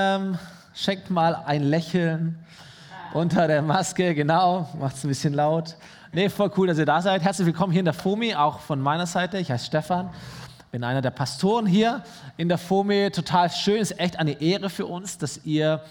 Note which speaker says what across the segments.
Speaker 1: Ähm, schenkt mal ein Lächeln unter der Maske, genau, macht es ein bisschen laut. Nee, voll cool, dass ihr da seid. Herzlich willkommen hier in der FOMI, auch von meiner Seite. Ich heiße Stefan, bin einer der Pastoren hier in der FOMI. Total schön, ist echt eine Ehre für uns, dass ihr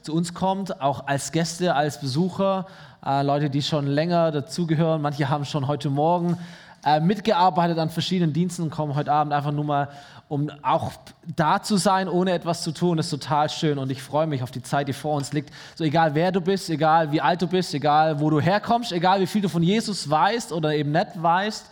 Speaker 1: zu uns kommt, auch als Gäste, als Besucher, äh, Leute, die schon länger dazugehören. Manche haben schon heute Morgen äh, mitgearbeitet an verschiedenen Diensten, kommen heute Abend einfach nur mal um auch da zu sein, ohne etwas zu tun, ist total schön und ich freue mich auf die Zeit, die vor uns liegt. So egal wer du bist, egal wie alt du bist, egal wo du herkommst, egal wie viel du von Jesus weißt oder eben nicht weißt,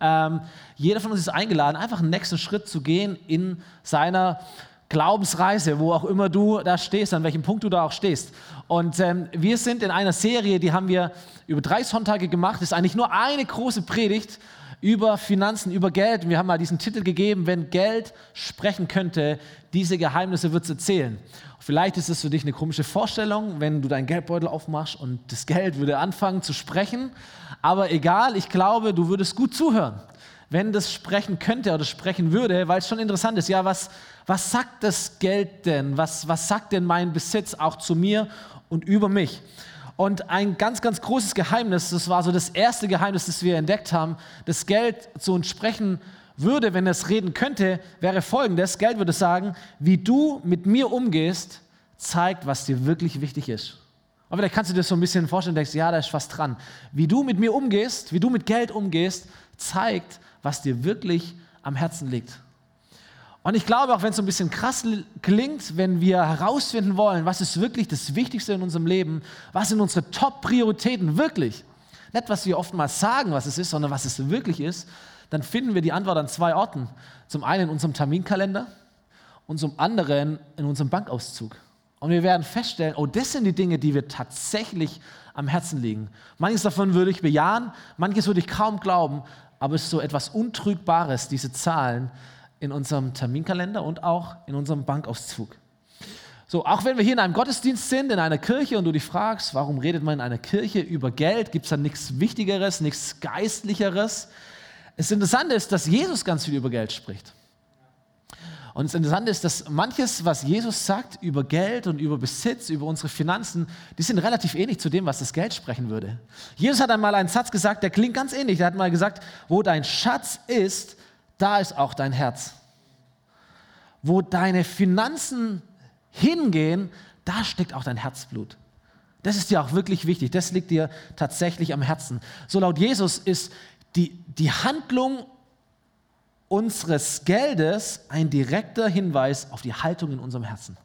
Speaker 1: ähm, jeder von uns ist eingeladen, einfach einen nächsten Schritt zu gehen in seiner Glaubensreise, wo auch immer du da stehst, an welchem Punkt du da auch stehst. Und ähm, wir sind in einer Serie, die haben wir über drei Sonntage gemacht. Das ist eigentlich nur eine große Predigt über Finanzen, über Geld. Wir haben mal diesen Titel gegeben, wenn Geld sprechen könnte, diese Geheimnisse wird es erzählen. Vielleicht ist es für dich eine komische Vorstellung, wenn du deinen Geldbeutel aufmachst und das Geld würde anfangen zu sprechen. Aber egal, ich glaube, du würdest gut zuhören, wenn das sprechen könnte oder sprechen würde, weil es schon interessant ist. Ja, was, was sagt das Geld denn? Was, was sagt denn mein Besitz auch zu mir und über mich? Und ein ganz, ganz großes Geheimnis, das war so das erste Geheimnis, das wir entdeckt haben, das Geld zu uns sprechen würde, wenn es reden könnte, wäre folgendes. Geld würde sagen, wie du mit mir umgehst, zeigt, was dir wirklich wichtig ist. Und vielleicht kannst du dir das so ein bisschen vorstellen, denkst, ja, da ist was dran. Wie du mit mir umgehst, wie du mit Geld umgehst, zeigt, was dir wirklich am Herzen liegt. Und ich glaube, auch wenn es so ein bisschen krass klingt, wenn wir herausfinden wollen, was ist wirklich das Wichtigste in unserem Leben, was sind unsere Top-Prioritäten wirklich, nicht was wir oftmals sagen, was es ist, sondern was es wirklich ist, dann finden wir die Antwort an zwei Orten. Zum einen in unserem Terminkalender und zum anderen in unserem Bankauszug. Und wir werden feststellen, oh, das sind die Dinge, die wir tatsächlich am Herzen liegen. Manches davon würde ich bejahen, manches würde ich kaum glauben, aber es ist so etwas Untrügbares, diese Zahlen, in unserem Terminkalender und auch in unserem Bankauszug. So, auch wenn wir hier in einem Gottesdienst sind, in einer Kirche und du dich fragst, warum redet man in einer Kirche über Geld? Gibt es da nichts Wichtigeres, nichts Geistlicheres? Das Interessante ist, dass Jesus ganz viel über Geld spricht. Und das Interessante ist, dass manches, was Jesus sagt über Geld und über Besitz, über unsere Finanzen, die sind relativ ähnlich zu dem, was das Geld sprechen würde. Jesus hat einmal einen Satz gesagt, der klingt ganz ähnlich. Er hat mal gesagt, wo dein Schatz ist, da ist auch dein Herz. Wo deine Finanzen hingehen, da steckt auch dein Herzblut. Das ist dir auch wirklich wichtig. Das liegt dir tatsächlich am Herzen. So laut Jesus ist die, die Handlung unseres Geldes ein direkter Hinweis auf die Haltung in unserem Herzen.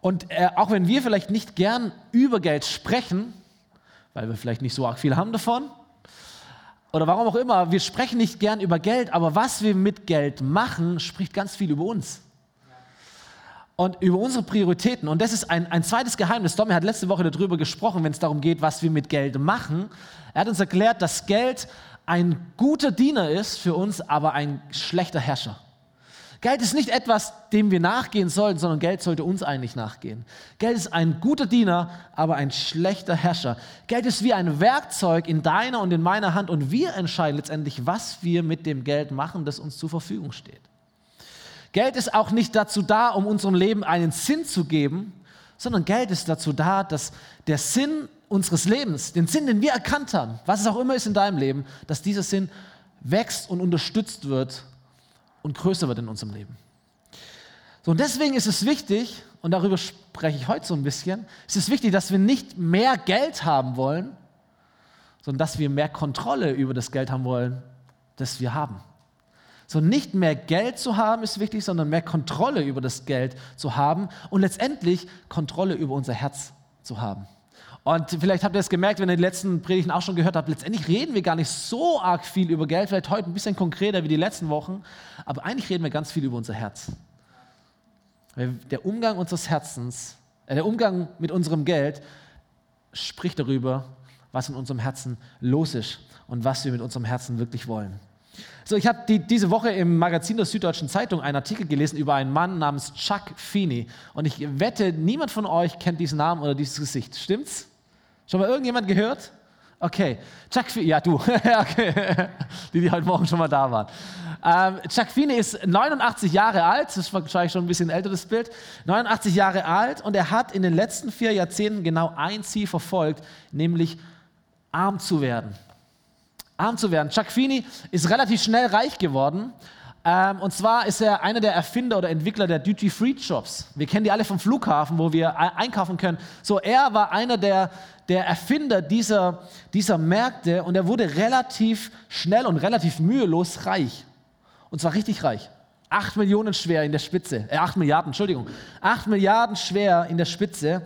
Speaker 1: Und äh, auch wenn wir vielleicht nicht gern über Geld sprechen, weil wir vielleicht nicht so arg viel haben davon, oder warum auch immer, wir sprechen nicht gern über Geld, aber was wir mit Geld machen, spricht ganz viel über uns. Und über unsere Prioritäten. Und das ist ein, ein zweites Geheimnis. Domi hat letzte Woche darüber gesprochen, wenn es darum geht, was wir mit Geld machen. Er hat uns erklärt, dass Geld ein guter Diener ist für uns, aber ein schlechter Herrscher. Geld ist nicht etwas, dem wir nachgehen sollten, sondern Geld sollte uns eigentlich nachgehen. Geld ist ein guter Diener, aber ein schlechter Herrscher. Geld ist wie ein Werkzeug in deiner und in meiner Hand und wir entscheiden letztendlich, was wir mit dem Geld machen, das uns zur Verfügung steht. Geld ist auch nicht dazu da, um unserem Leben einen Sinn zu geben, sondern Geld ist dazu da, dass der Sinn unseres Lebens, den Sinn, den wir erkannt haben, was es auch immer ist in deinem Leben, dass dieser Sinn wächst und unterstützt wird und größer wird in unserem Leben. So, und deswegen ist es wichtig, und darüber spreche ich heute so ein bisschen, ist es wichtig, dass wir nicht mehr Geld haben wollen, sondern dass wir mehr Kontrolle über das Geld haben wollen, das wir haben. So nicht mehr Geld zu haben ist wichtig, sondern mehr Kontrolle über das Geld zu haben und letztendlich Kontrolle über unser Herz zu haben. Und vielleicht habt ihr es gemerkt, wenn ihr die letzten Predigten auch schon gehört habt, letztendlich reden wir gar nicht so arg viel über Geld, vielleicht heute ein bisschen konkreter wie die letzten Wochen, aber eigentlich reden wir ganz viel über unser Herz. Der Umgang unseres Herzens, äh, der Umgang mit unserem Geld spricht darüber, was in unserem Herzen los ist und was wir mit unserem Herzen wirklich wollen. So, ich habe die, diese Woche im Magazin der Süddeutschen Zeitung einen Artikel gelesen über einen Mann namens Chuck Feeney. Und ich wette, niemand von euch kennt diesen Namen oder dieses Gesicht. Stimmt's? Schon mal irgendjemand gehört? Okay, Chuck Feeney, ja du, okay. die, die heute Morgen schon mal da waren. Ähm, Chuck Feeney ist 89 Jahre alt, das ist wahrscheinlich schon ein bisschen älteres Bild, 89 Jahre alt und er hat in den letzten vier Jahrzehnten genau ein Ziel verfolgt, nämlich arm zu werden. Arm zu werden. Chuck Feeney ist relativ schnell reich geworden ähm, und zwar ist er einer der Erfinder oder Entwickler der Duty-Free-Shops. Wir kennen die alle vom Flughafen, wo wir einkaufen können. So, er war einer der, der Erfinder dieser, dieser Märkte und er wurde relativ schnell und relativ mühelos reich. Und zwar richtig reich. Acht Millionen schwer in der Spitze. Äh, acht Milliarden, Entschuldigung. Acht Milliarden schwer in der Spitze.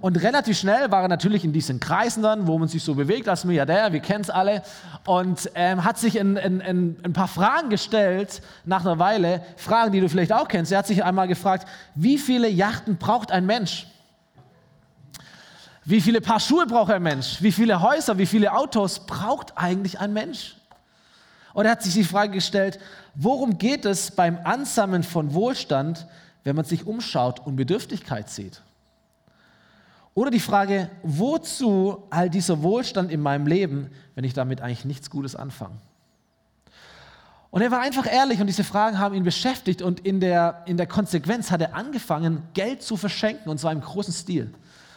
Speaker 1: Und relativ schnell war er natürlich in diesen Kreisen dann, wo man sich so bewegt als Milliardär, wir kennen es alle, und ähm, hat sich in, in, in, ein paar Fragen gestellt nach einer Weile, Fragen, die du vielleicht auch kennst. Er hat sich einmal gefragt, wie viele Yachten braucht ein Mensch? Wie viele Paar Schuhe braucht ein Mensch? Wie viele Häuser, wie viele Autos braucht eigentlich ein Mensch? Und er hat sich die Frage gestellt, worum geht es beim Ansammeln von Wohlstand, wenn man sich umschaut und Bedürftigkeit sieht? Oder die Frage, wozu all dieser Wohlstand in meinem Leben, wenn ich damit eigentlich nichts Gutes anfange? Und er war einfach ehrlich und diese Fragen haben ihn beschäftigt und in der, in der Konsequenz hat er angefangen, Geld zu verschenken und zwar im großen Stil.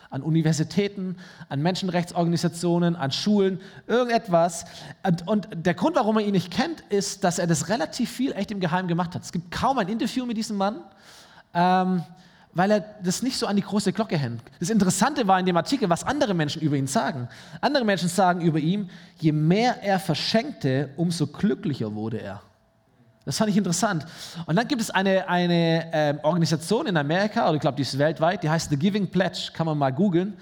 Speaker 1: An Universitäten, an Menschenrechtsorganisationen, an Schulen, irgendetwas. Und, und der Grund, warum man ihn nicht kennt, ist, dass er das relativ viel echt im Geheimen gemacht hat. Es gibt kaum ein Interview mit diesem Mann. Ähm, weil er das nicht so an die große Glocke hängt. Das Interessante war in dem Artikel, was andere Menschen über ihn sagen. Andere Menschen sagen über ihn, je mehr er verschenkte, umso glücklicher wurde er. Das fand ich interessant. Und dann gibt es eine, eine äh, Organisation in Amerika, oder ich glaube, die ist weltweit, die heißt The Giving Pledge, kann man mal googeln.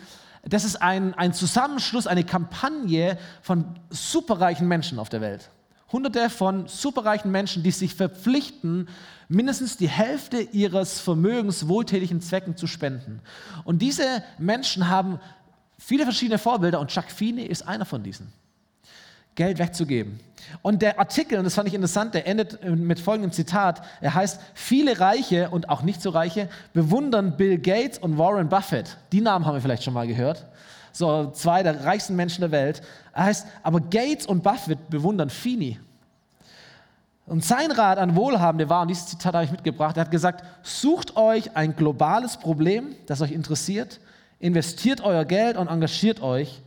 Speaker 1: Das ist ein, ein Zusammenschluss, eine Kampagne von superreichen Menschen auf der Welt. Hunderte von superreichen Menschen, die sich verpflichten, mindestens die Hälfte ihres Vermögens wohltätigen Zwecken zu spenden. Und diese Menschen haben viele verschiedene Vorbilder und Chuck Feeney ist einer von diesen. Geld wegzugeben. Und der Artikel, und das fand ich interessant, der endet mit folgendem Zitat. Er heißt, viele Reiche und auch nicht so Reiche bewundern Bill Gates und Warren Buffett. Die Namen haben wir vielleicht schon mal gehört. So zwei der reichsten Menschen der Welt. Er heißt, aber Gates und Buffett bewundern Feeney. Und sein Rat an Wohlhabende war, und dieses Zitat habe ich mitgebracht, er hat gesagt, sucht euch ein globales Problem, das euch interessiert, investiert euer Geld und engagiert euch,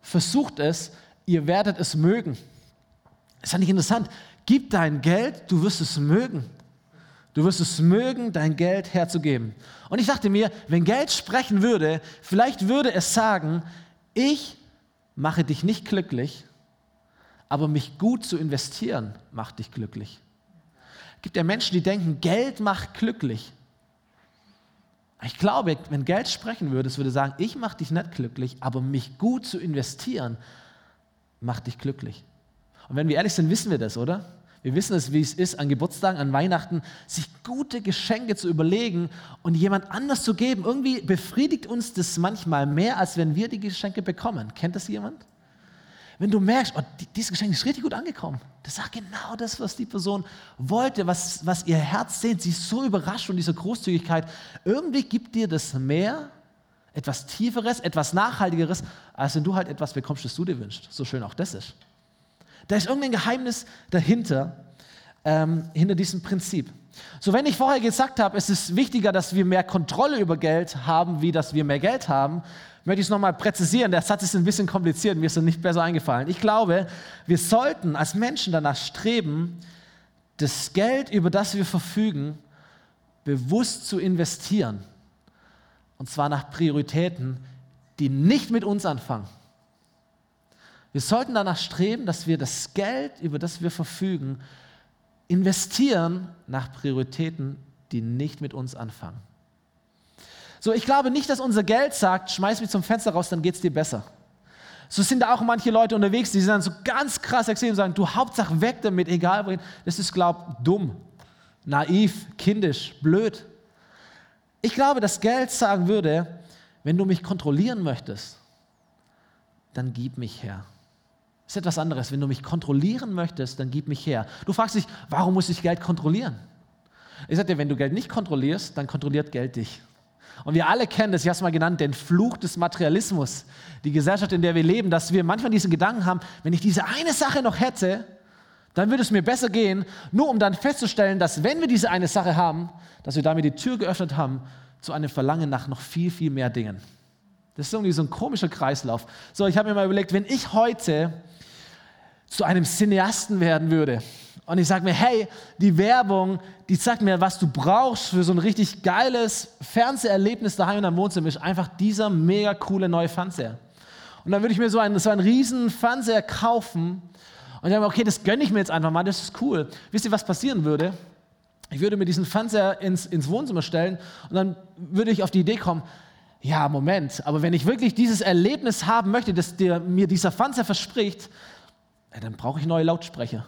Speaker 1: versucht es, ihr werdet es mögen. Ist ja nicht interessant. Gib dein Geld, du wirst es mögen. Du wirst es mögen, dein Geld herzugeben. Und ich dachte mir, wenn Geld sprechen würde, vielleicht würde es sagen, ich mache dich nicht glücklich, aber mich gut zu investieren macht dich glücklich. Es gibt ja Menschen, die denken, Geld macht glücklich. Ich glaube, wenn Geld sprechen würde, es würde sagen, ich mache dich nicht glücklich, aber mich gut zu investieren macht dich glücklich. Und wenn wir ehrlich sind, wissen wir das, oder? Wir wissen es, wie es ist, an Geburtstagen, an Weihnachten, sich gute Geschenke zu überlegen und jemand anders zu geben. Irgendwie befriedigt uns das manchmal mehr, als wenn wir die Geschenke bekommen. Kennt das jemand? Wenn du merkst, oh, dieses Geschenk ist richtig gut angekommen, das sagt genau das, was die Person wollte, was, was ihr Herz sehnt. Sie ist so überrascht von dieser Großzügigkeit. Irgendwie gibt dir das mehr, etwas Tieferes, etwas Nachhaltigeres, als wenn du halt etwas bekommst, das du dir wünschst. So schön auch das ist. Da ist irgendein Geheimnis dahinter, ähm, hinter diesem Prinzip. So, wenn ich vorher gesagt habe, es ist wichtiger, dass wir mehr Kontrolle über Geld haben, wie dass wir mehr Geld haben, möchte ich es nochmal präzisieren. Der Satz ist ein bisschen kompliziert, mir ist er nicht besser eingefallen. Ich glaube, wir sollten als Menschen danach streben, das Geld, über das wir verfügen, bewusst zu investieren. Und zwar nach Prioritäten, die nicht mit uns anfangen. Wir sollten danach streben, dass wir das Geld, über das wir verfügen, investieren nach Prioritäten, die nicht mit uns anfangen. So, ich glaube nicht, dass unser Geld sagt, schmeiß mich zum Fenster raus, dann geht es dir besser. So sind da auch manche Leute unterwegs, die sind dann so ganz krass extrem und sagen, du Hauptsache weg damit, egal wohin. Das ist, glaube ich, dumm, naiv, kindisch, blöd. Ich glaube, dass Geld sagen würde, wenn du mich kontrollieren möchtest, dann gib mich her. Ist etwas anderes. Wenn du mich kontrollieren möchtest, dann gib mich her. Du fragst dich, warum muss ich Geld kontrollieren? Ich sage dir, wenn du Geld nicht kontrollierst, dann kontrolliert Geld dich. Und wir alle kennen das, ich habe es mal genannt, den Fluch des Materialismus. Die Gesellschaft, in der wir leben, dass wir manchmal diesen Gedanken haben, wenn ich diese eine Sache noch hätte, dann würde es mir besser gehen, nur um dann festzustellen, dass wenn wir diese eine Sache haben, dass wir damit die Tür geöffnet haben zu einem Verlangen nach noch viel, viel mehr Dingen. Das ist irgendwie so ein komischer Kreislauf. So, ich habe mir mal überlegt, wenn ich heute zu einem Cineasten werden würde und ich sage mir, hey, die Werbung, die sagt mir, was du brauchst für so ein richtig geiles Fernseherlebnis daheim in deinem Wohnzimmer, ist einfach dieser mega coole neue Fernseher. Und dann würde ich mir so einen, so einen riesen Fernseher kaufen und sage, okay, das gönne ich mir jetzt einfach mal, das ist cool. Wisst ihr, was passieren würde? Ich würde mir diesen Fernseher ins, ins Wohnzimmer stellen und dann würde ich auf die Idee kommen, ja, Moment, aber wenn ich wirklich dieses Erlebnis haben möchte, das dir, mir dieser Fernseher verspricht, ja, dann brauche ich neue Lautsprecher.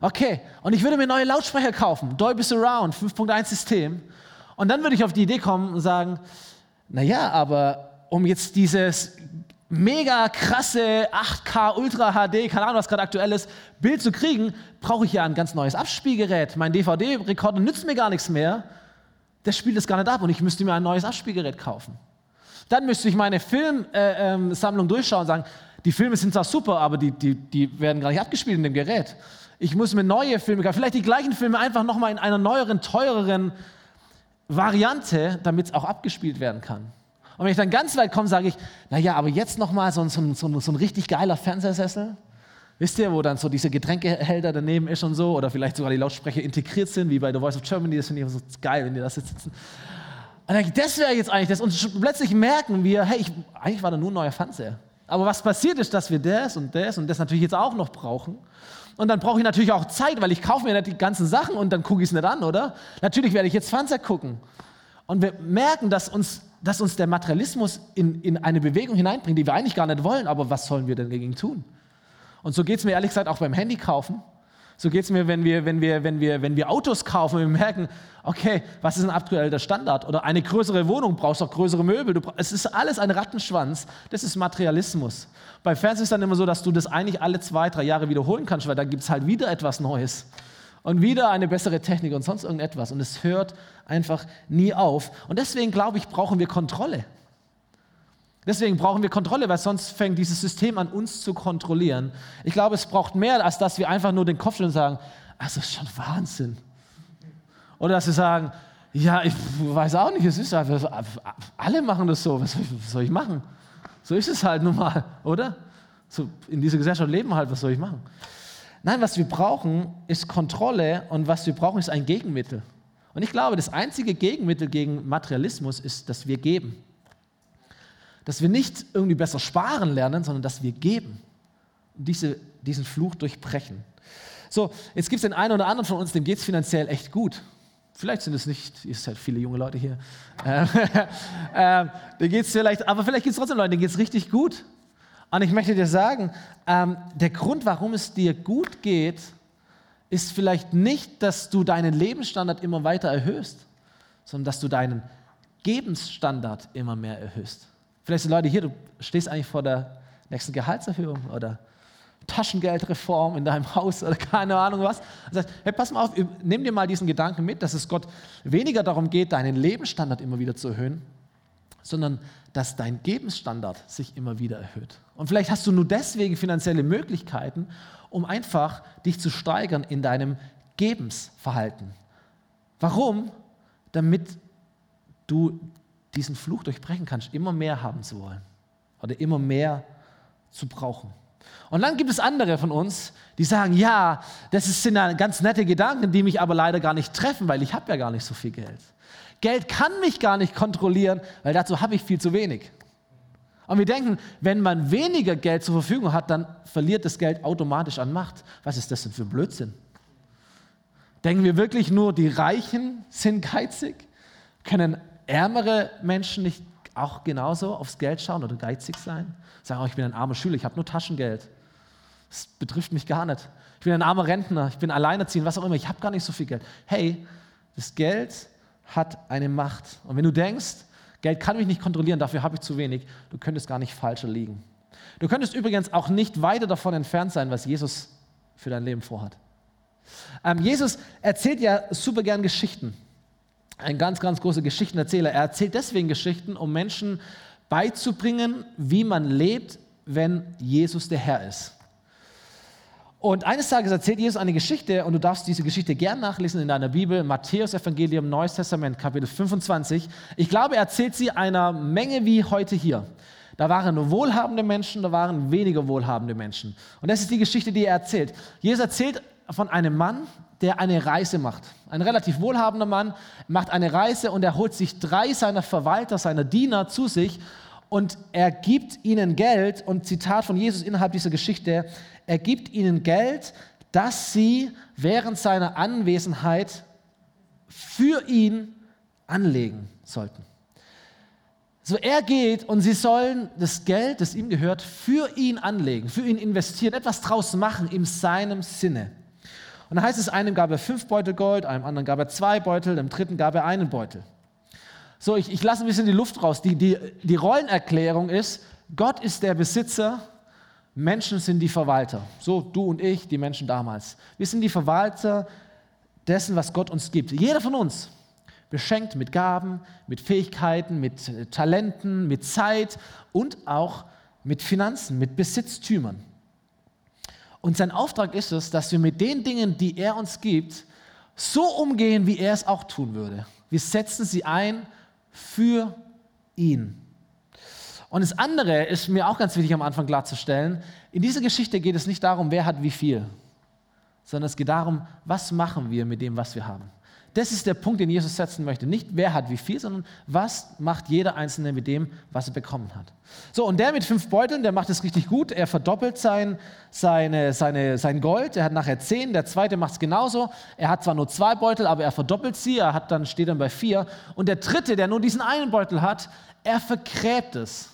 Speaker 1: Okay, und ich würde mir neue Lautsprecher kaufen, Dolby Surround, 5.1 System. Und dann würde ich auf die Idee kommen und sagen, naja, aber um jetzt dieses mega krasse 8K Ultra HD, keine Ahnung, was gerade aktuell ist, Bild zu kriegen, brauche ich ja ein ganz neues Abspielgerät. Mein DVD-Rekorder nützt mir gar nichts mehr. Der spielt es gar nicht ab und ich müsste mir ein neues Abspielgerät kaufen. Dann müsste ich meine Filmsammlung äh, ähm, durchschauen und sagen, die Filme sind zwar super, aber die, die, die werden gar nicht abgespielt in dem Gerät. Ich muss mir neue Filme kaufen, vielleicht die gleichen Filme einfach nochmal in einer neueren, teureren Variante, damit es auch abgespielt werden kann. Und wenn ich dann ganz weit komme, sage ich, naja, aber jetzt nochmal so, so, so, so ein richtig geiler Fernsehsessel. Wisst ihr, wo dann so diese Getränkehälter daneben ist und so, oder vielleicht sogar die Lautsprecher integriert sind, wie bei The Voice of Germany, das finde ich so geil, wenn die da sitzen. Und dann das wäre jetzt eigentlich das. Und plötzlich merken wir, hey, ich, eigentlich war da nur ein neuer Fernseher. Aber was passiert ist, dass wir das und das und das natürlich jetzt auch noch brauchen. Und dann brauche ich natürlich auch Zeit, weil ich kaufe mir nicht die ganzen Sachen und dann gucke ich es nicht an, oder? Natürlich werde ich jetzt Fernseher gucken. Und wir merken, dass uns, dass uns der Materialismus in, in eine Bewegung hineinbringt, die wir eigentlich gar nicht wollen, aber was sollen wir denn dagegen tun? Und so geht es mir ehrlich gesagt auch beim Handy kaufen. So geht es mir, wenn wir, wenn, wir, wenn, wir, wenn wir Autos kaufen und wir merken, okay, was ist ein aktueller Standard? Oder eine größere Wohnung, brauchst auch größere Möbel. Du, es ist alles ein Rattenschwanz. Das ist Materialismus. Bei Fernsehen ist dann immer so, dass du das eigentlich alle zwei, drei Jahre wiederholen kannst, weil da gibt es halt wieder etwas Neues. Und wieder eine bessere Technik und sonst irgendetwas. Und es hört einfach nie auf. Und deswegen glaube ich, brauchen wir Kontrolle. Deswegen brauchen wir Kontrolle, weil sonst fängt dieses System an, uns zu kontrollieren. Ich glaube, es braucht mehr, als dass wir einfach nur den Kopf schütteln und sagen, das ist schon Wahnsinn. Oder dass wir sagen, ja, ich weiß auch nicht, es ist einfach, alle machen das so, was soll ich machen? So ist es halt nun mal, oder? So in dieser Gesellschaft leben halt, was soll ich machen? Nein, was wir brauchen, ist Kontrolle und was wir brauchen, ist ein Gegenmittel. Und ich glaube, das einzige Gegenmittel gegen Materialismus ist, dass wir geben dass wir nicht irgendwie besser sparen lernen, sondern dass wir geben und diese, diesen Fluch durchbrechen. So, jetzt gibt es den einen oder anderen von uns, dem geht es finanziell echt gut. Vielleicht sind es nicht, ihr seid viele junge Leute hier. Äh, äh, geht's vielleicht, aber vielleicht gibt es trotzdem Leute, denen geht es richtig gut. Und ich möchte dir sagen, ähm, der Grund, warum es dir gut geht, ist vielleicht nicht, dass du deinen Lebensstandard immer weiter erhöhst, sondern dass du deinen Gebensstandard immer mehr erhöhst. Vielleicht sind Leute hier, du stehst eigentlich vor der nächsten Gehaltserhöhung oder Taschengeldreform in deinem Haus oder keine Ahnung was. Und sagst, hey, pass mal auf, nimm dir mal diesen Gedanken mit, dass es Gott weniger darum geht, deinen Lebensstandard immer wieder zu erhöhen, sondern dass dein Gebensstandard sich immer wieder erhöht. Und vielleicht hast du nur deswegen finanzielle Möglichkeiten, um einfach dich zu steigern in deinem Gebensverhalten. Warum? Damit du diesen Fluch durchbrechen kannst, immer mehr haben zu wollen oder immer mehr zu brauchen. Und dann gibt es andere von uns, die sagen, ja, das sind ganz nette Gedanken, die mich aber leider gar nicht treffen, weil ich habe ja gar nicht so viel Geld. Geld kann mich gar nicht kontrollieren, weil dazu habe ich viel zu wenig. Und wir denken, wenn man weniger Geld zur Verfügung hat, dann verliert das Geld automatisch an Macht. Was ist das denn für ein Blödsinn? Denken wir wirklich nur, die Reichen sind geizig, können ärmere Menschen nicht auch genauso aufs Geld schauen oder geizig sein? Sagen, oh, ich bin ein armer Schüler, ich habe nur Taschengeld. Das betrifft mich gar nicht. Ich bin ein armer Rentner, ich bin alleinerziehend, was auch immer, ich habe gar nicht so viel Geld. Hey, das Geld hat eine Macht. Und wenn du denkst, Geld kann mich nicht kontrollieren, dafür habe ich zu wenig, du könntest gar nicht falscher liegen. Du könntest übrigens auch nicht weiter davon entfernt sein, was Jesus für dein Leben vorhat. Ähm, Jesus erzählt ja super gern Geschichten. Ein ganz, ganz großer Geschichtenerzähler. Er erzählt deswegen Geschichten, um Menschen beizubringen, wie man lebt, wenn Jesus der Herr ist. Und eines Tages erzählt Jesus eine Geschichte und du darfst diese Geschichte gern nachlesen in deiner Bibel, Matthäus Evangelium, Neues Testament, Kapitel 25. Ich glaube, er erzählt sie einer Menge wie heute hier. Da waren wohlhabende Menschen, da waren weniger wohlhabende Menschen. Und das ist die Geschichte, die er erzählt. Jesus erzählt von einem Mann, der eine Reise macht. Ein relativ wohlhabender Mann macht eine Reise und er holt sich drei seiner Verwalter, seiner Diener zu sich und er gibt ihnen Geld. Und Zitat von Jesus innerhalb dieser Geschichte, er gibt ihnen Geld, dass sie während seiner Anwesenheit für ihn anlegen sollten. So er geht und sie sollen das Geld, das ihm gehört, für ihn anlegen, für ihn investieren, etwas draus machen in seinem Sinne. Und dann heißt es, einem gab er fünf Beutel Gold, einem anderen gab er zwei Beutel, dem dritten gab er einen Beutel. So, ich, ich lasse ein bisschen die Luft raus. Die, die, die Rollenerklärung ist, Gott ist der Besitzer, Menschen sind die Verwalter. So, du und ich, die Menschen damals. Wir sind die Verwalter dessen, was Gott uns gibt. Jeder von uns beschenkt mit Gaben, mit Fähigkeiten, mit äh, Talenten, mit Zeit und auch mit Finanzen, mit Besitztümern. Und sein Auftrag ist es, dass wir mit den Dingen, die er uns gibt, so umgehen, wie er es auch tun würde. Wir setzen sie ein für ihn. Und das andere ist mir auch ganz wichtig am Anfang klarzustellen. In dieser Geschichte geht es nicht darum, wer hat wie viel, sondern es geht darum, was machen wir mit dem, was wir haben. Das ist der Punkt, den Jesus setzen möchte. Nicht wer hat wie viel, sondern was macht jeder Einzelne mit dem, was er bekommen hat. So, und der mit fünf Beuteln, der macht es richtig gut. Er verdoppelt sein, seine, seine, sein Gold. Er hat nachher zehn. Der zweite macht es genauso. Er hat zwar nur zwei Beutel, aber er verdoppelt sie. Er hat dann, steht dann bei vier. Und der dritte, der nur diesen einen Beutel hat, er vergräbt es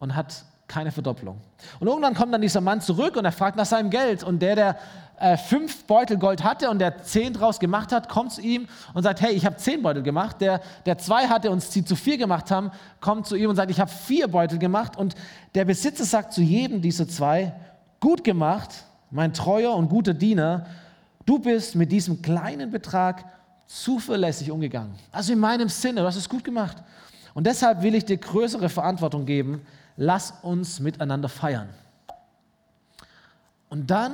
Speaker 1: und hat keine Verdopplung. Und irgendwann kommt dann dieser Mann zurück und er fragt nach seinem Geld. Und der, der äh, fünf Beutel Gold hatte und der zehn draus gemacht hat, kommt zu ihm und sagt, hey, ich habe zehn Beutel gemacht. Der, der zwei hatte und sie zu vier gemacht haben, kommt zu ihm und sagt, ich habe vier Beutel gemacht. Und der Besitzer sagt zu jedem dieser zwei, gut gemacht, mein treuer und guter Diener, du bist mit diesem kleinen Betrag zuverlässig umgegangen. Also in meinem Sinne, du hast es gut gemacht. Und deshalb will ich dir größere Verantwortung geben. Lass uns miteinander feiern. Und dann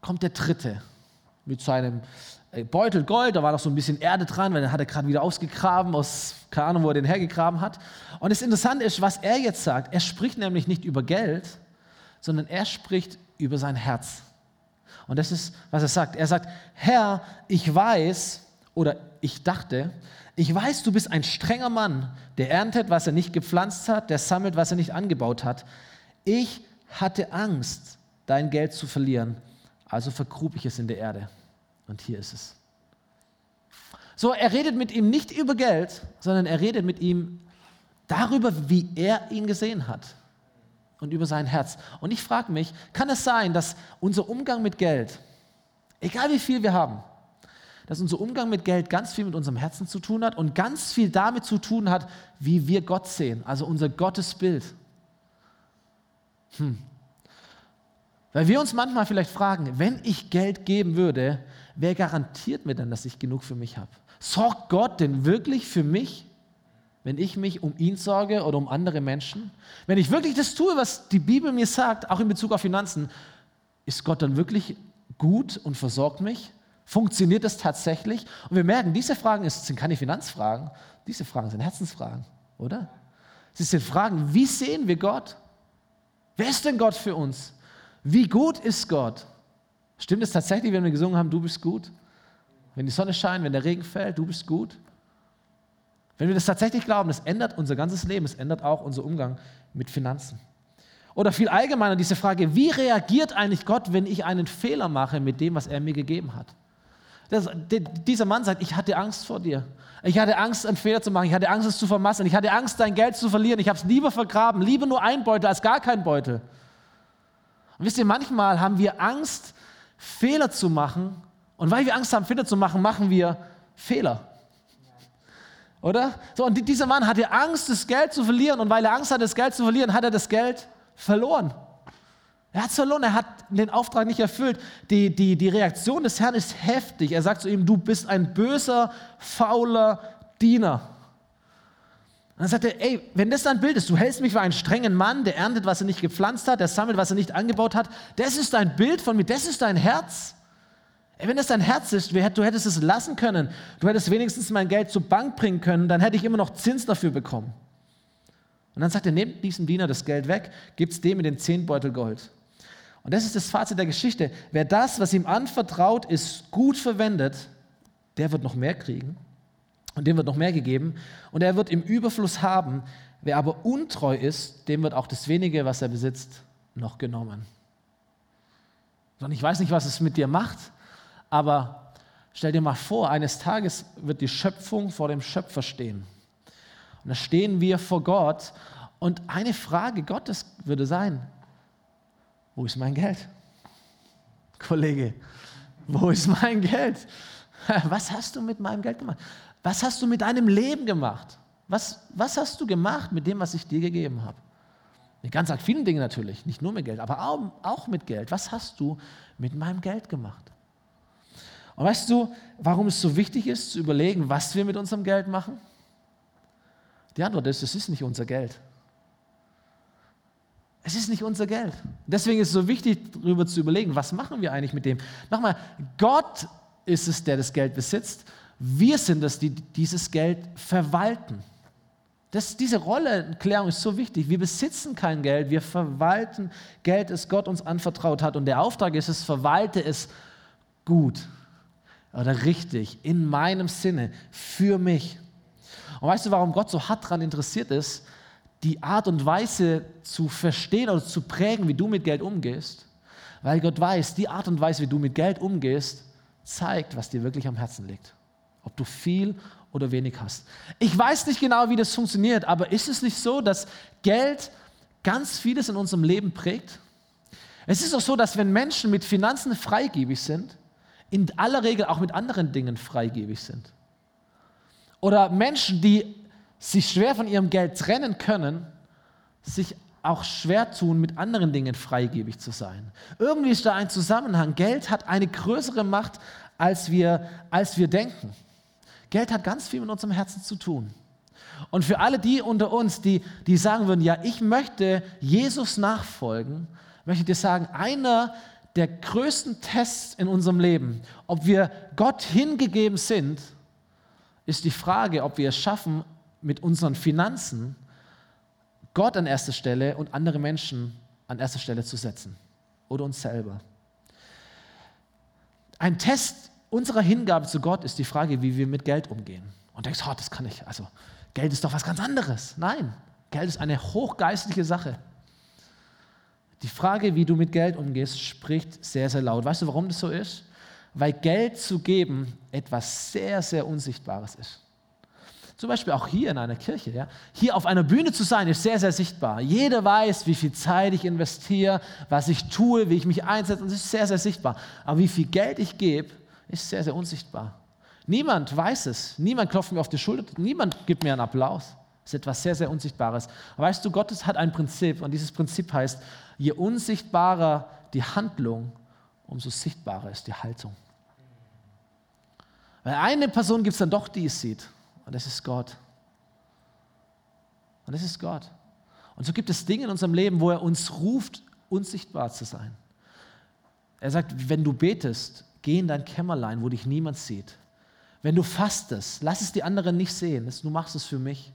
Speaker 1: kommt der dritte mit seinem äh, Beutel Gold, da war noch so ein bisschen Erde dran, weil er hat er gerade wieder ausgegraben, aus keine Ahnung, wo er den hergegraben hat. Und das Interessante ist, was er jetzt sagt. Er spricht nämlich nicht über Geld, sondern er spricht über sein Herz. Und das ist, was er sagt. Er sagt, Herr, ich weiß oder ich dachte, ich weiß, du bist ein strenger Mann, der erntet, was er nicht gepflanzt hat, der sammelt, was er nicht angebaut hat. Ich hatte Angst, dein Geld zu verlieren also vergrub ich es in der Erde. Und hier ist es. So, er redet mit ihm nicht über Geld, sondern er redet mit ihm darüber, wie er ihn gesehen hat und über sein Herz. Und ich frage mich, kann es sein, dass unser Umgang mit Geld, egal wie viel wir haben, dass unser Umgang mit Geld ganz viel mit unserem Herzen zu tun hat und ganz viel damit zu tun hat, wie wir Gott sehen, also unser Gottesbild. Hm. Weil wir uns manchmal vielleicht fragen, wenn ich Geld geben würde, wer garantiert mir denn, dass ich genug für mich habe? Sorgt Gott denn wirklich für mich, wenn ich mich um ihn sorge oder um andere Menschen? Wenn ich wirklich das tue, was die Bibel mir sagt, auch in Bezug auf Finanzen, ist Gott dann wirklich gut und versorgt mich? Funktioniert das tatsächlich? Und wir merken, diese Fragen sind keine Finanzfragen, diese Fragen sind Herzensfragen, oder? Sie sind Fragen, wie sehen wir Gott? Wer ist denn Gott für uns? Wie gut ist Gott? Stimmt es tatsächlich, wenn wir gesungen haben, du bist gut? Wenn die Sonne scheint, wenn der Regen fällt, du bist gut? Wenn wir das tatsächlich glauben, das ändert unser ganzes Leben, es ändert auch unser Umgang mit Finanzen. Oder viel allgemeiner diese Frage, wie reagiert eigentlich Gott, wenn ich einen Fehler mache mit dem, was er mir gegeben hat? Das, dieser Mann sagt, ich hatte Angst vor dir. Ich hatte Angst, einen Fehler zu machen. Ich hatte Angst, es zu vermasseln. Ich hatte Angst, dein Geld zu verlieren. Ich habe es lieber vergraben. Lieber nur ein Beutel als gar kein Beutel. Und wisst ihr, manchmal haben wir Angst, Fehler zu machen. Und weil wir Angst haben, Fehler zu machen, machen wir Fehler. Oder? So, und dieser Mann hatte Angst, das Geld zu verlieren. Und weil er Angst hatte, das Geld zu verlieren, hat er das Geld verloren. Er hat verloren, er hat den Auftrag nicht erfüllt. Die, die, die Reaktion des Herrn ist heftig. Er sagt zu ihm, du bist ein böser, fauler Diener. Und dann sagt er, ey, wenn das dein Bild ist, du hältst mich für einen strengen Mann, der erntet, was er nicht gepflanzt hat, der sammelt, was er nicht angebaut hat, das ist dein Bild von mir, das ist dein Herz. Ey, wenn das dein Herz ist, du hättest es lassen können, du hättest wenigstens mein Geld zur Bank bringen können, dann hätte ich immer noch Zins dafür bekommen. Und dann sagt er, nehmt diesem Diener das Geld weg, gibt es dem mit den zehn Beutel Gold. Und das ist das Fazit der Geschichte. Wer das, was ihm anvertraut ist, gut verwendet, der wird noch mehr kriegen und dem wird noch mehr gegeben und er wird im Überfluss haben. Wer aber untreu ist, dem wird auch das wenige, was er besitzt, noch genommen. Und ich weiß nicht, was es mit dir macht, aber stell dir mal vor, eines Tages wird die Schöpfung vor dem Schöpfer stehen. Und da stehen wir vor Gott und eine Frage Gottes würde sein, wo ist mein Geld? Kollege, wo ist mein Geld? Was hast du mit meinem Geld gemacht? Was hast du mit deinem Leben gemacht? Was, was hast du gemacht mit dem, was ich dir gegeben habe? Mit ganz vielen Dingen natürlich, nicht nur mit Geld, aber auch, auch mit Geld. Was hast du mit meinem Geld gemacht? Und weißt du, warum es so wichtig ist, zu überlegen, was wir mit unserem Geld machen? Die Antwort ist, es ist nicht unser Geld. Es ist nicht unser Geld. Deswegen ist es so wichtig, darüber zu überlegen, was machen wir eigentlich mit dem. Nochmal, Gott ist es, der das Geld besitzt. Wir sind es, die dieses Geld verwalten. Das, diese Rollenklärung ist so wichtig. Wir besitzen kein Geld, wir verwalten Geld, das Gott uns anvertraut hat. Und der Auftrag ist es, verwalte es gut oder richtig, in meinem Sinne, für mich. Und weißt du, warum Gott so hart daran interessiert ist? Die Art und Weise zu verstehen oder zu prägen, wie du mit Geld umgehst, weil Gott weiß, die Art und Weise, wie du mit Geld umgehst, zeigt, was dir wirklich am Herzen liegt. Ob du viel oder wenig hast. Ich weiß nicht genau, wie das funktioniert, aber ist es nicht so, dass Geld ganz vieles in unserem Leben prägt? Es ist auch so, dass wenn Menschen mit Finanzen freigebig sind, in aller Regel auch mit anderen Dingen freigebig sind. Oder Menschen, die sich schwer von ihrem Geld trennen können, sich auch schwer tun, mit anderen Dingen freigebig zu sein. Irgendwie ist da ein Zusammenhang. Geld hat eine größere Macht, als wir, als wir denken. Geld hat ganz viel mit unserem Herzen zu tun. Und für alle die unter uns, die, die sagen würden, ja, ich möchte Jesus nachfolgen, möchte ich dir sagen, einer der größten Tests in unserem Leben, ob wir Gott hingegeben sind, ist die Frage, ob wir es schaffen, mit unseren Finanzen Gott an erster Stelle und andere Menschen an erster Stelle zu setzen oder uns selber. Ein Test unserer Hingabe zu Gott ist die Frage, wie wir mit Geld umgehen. Und denkst, oh, das kann ich, also Geld ist doch was ganz anderes. Nein, Geld ist eine hochgeistliche Sache. Die Frage, wie du mit Geld umgehst, spricht sehr, sehr laut. Weißt du, warum das so ist? Weil Geld zu geben etwas sehr, sehr Unsichtbares ist. Zum Beispiel auch hier in einer Kirche. Ja? Hier auf einer Bühne zu sein, ist sehr, sehr sichtbar. Jeder weiß, wie viel Zeit ich investiere, was ich tue, wie ich mich einsetze, es ist sehr, sehr sichtbar. Aber wie viel Geld ich gebe, ist sehr, sehr unsichtbar. Niemand weiß es. Niemand klopft mir auf die Schulter. Niemand gibt mir einen Applaus. Das ist etwas sehr, sehr Unsichtbares. Aber weißt du, Gott hat ein Prinzip und dieses Prinzip heißt, je unsichtbarer die Handlung, umso sichtbarer ist die Haltung. Weil eine Person gibt es dann doch, die es sieht. Und das ist Gott. Und das ist Gott. Und so gibt es Dinge in unserem Leben, wo er uns ruft, unsichtbar zu sein. Er sagt, wenn du betest, geh in dein Kämmerlein, wo dich niemand sieht. Wenn du fastest, lass es die anderen nicht sehen. Du machst es für mich.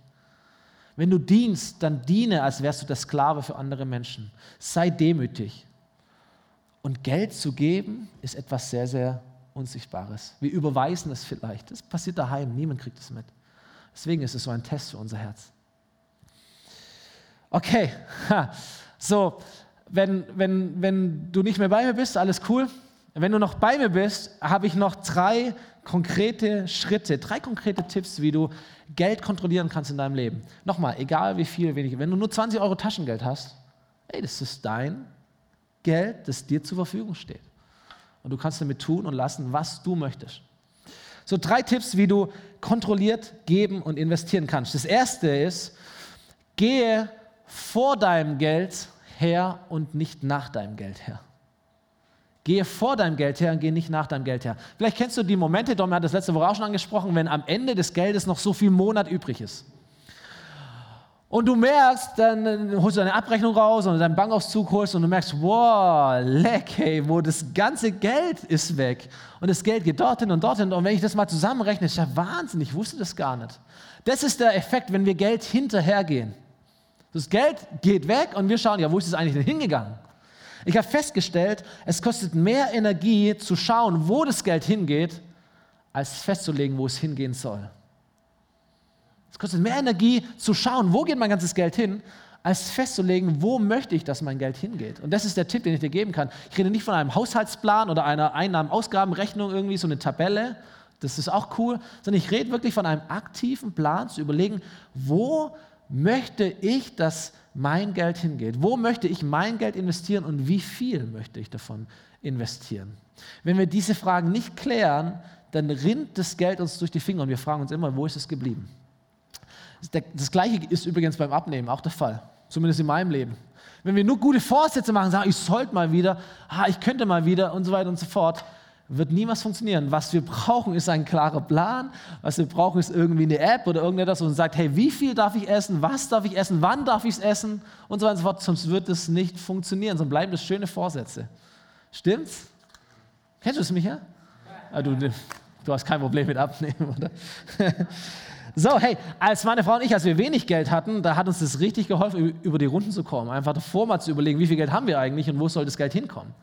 Speaker 1: Wenn du dienst, dann diene, als wärst du der Sklave für andere Menschen. Sei demütig. Und Geld zu geben, ist etwas sehr, sehr Unsichtbares. Wir überweisen es vielleicht. Das passiert daheim, niemand kriegt es mit. Deswegen ist es so ein Test für unser Herz. Okay, so, wenn, wenn, wenn du nicht mehr bei mir bist, alles cool. Wenn du noch bei mir bist, habe ich noch drei konkrete Schritte, drei konkrete Tipps, wie du Geld kontrollieren kannst in deinem Leben. Nochmal, egal wie viel, wenig. Wenn du nur 20 Euro Taschengeld hast, ey, das ist dein Geld, das dir zur Verfügung steht. Und du kannst damit tun und lassen, was du möchtest. So drei Tipps, wie du kontrolliert geben und investieren kannst. Das erste ist, gehe vor deinem Geld her und nicht nach deinem Geld her. Gehe vor deinem Geld her und gehe nicht nach deinem Geld her. Vielleicht kennst du die Momente, Dom hat das letzte Woche auch schon angesprochen, wenn am Ende des Geldes noch so viel Monat übrig ist. Und du merkst, dann holst du deine Abrechnung raus und deinen Bankauszug holst und du merkst, wow, leck, hey, wo das ganze Geld ist weg. Und das Geld geht dorthin und dorthin. Und wenn ich das mal zusammenrechne, ist ja Wahnsinn, ich wusste das gar nicht. Das ist der Effekt, wenn wir Geld hinterhergehen. Das Geld geht weg und wir schauen, ja, wo ist es eigentlich denn hingegangen? Ich habe festgestellt, es kostet mehr Energie zu schauen, wo das Geld hingeht, als festzulegen, wo es hingehen soll. Es kostet mehr Energie zu schauen, wo geht mein ganzes Geld hin, als festzulegen, wo möchte ich, dass mein Geld hingeht. Und das ist der Tipp, den ich dir geben kann. Ich rede nicht von einem Haushaltsplan oder einer Einnahmen-Ausgabenrechnung, irgendwie so eine Tabelle. Das ist auch cool, sondern ich rede wirklich von einem aktiven Plan zu überlegen, wo möchte ich, dass mein Geld hingeht. Wo möchte ich mein Geld investieren und wie viel möchte ich davon investieren? Wenn wir diese Fragen nicht klären, dann rinnt das Geld uns durch die Finger und wir fragen uns immer, wo ist es geblieben? Das Gleiche ist übrigens beim Abnehmen auch der Fall, zumindest in meinem Leben. Wenn wir nur gute Vorsätze machen, sagen, ich sollte mal wieder, ah, ich könnte mal wieder und so weiter und so fort, wird niemals funktionieren. Was wir brauchen, ist ein klarer Plan. Was wir brauchen, ist irgendwie eine App oder irgendetwas, und sagt, hey, wie viel darf ich essen? Was darf ich essen? Wann darf ich es essen? Und so weiter und so fort. Sonst wird es nicht funktionieren. Sonst bleiben das schöne Vorsätze. Stimmt's? Kennst du es, Micha? Ah, du, du hast kein Problem mit Abnehmen, oder? So, hey, als meine Frau und ich, als wir wenig Geld hatten, da hat uns das richtig geholfen, über die Runden zu kommen. Einfach davor mal zu überlegen, wie viel Geld haben wir eigentlich und wo soll das Geld hinkommen.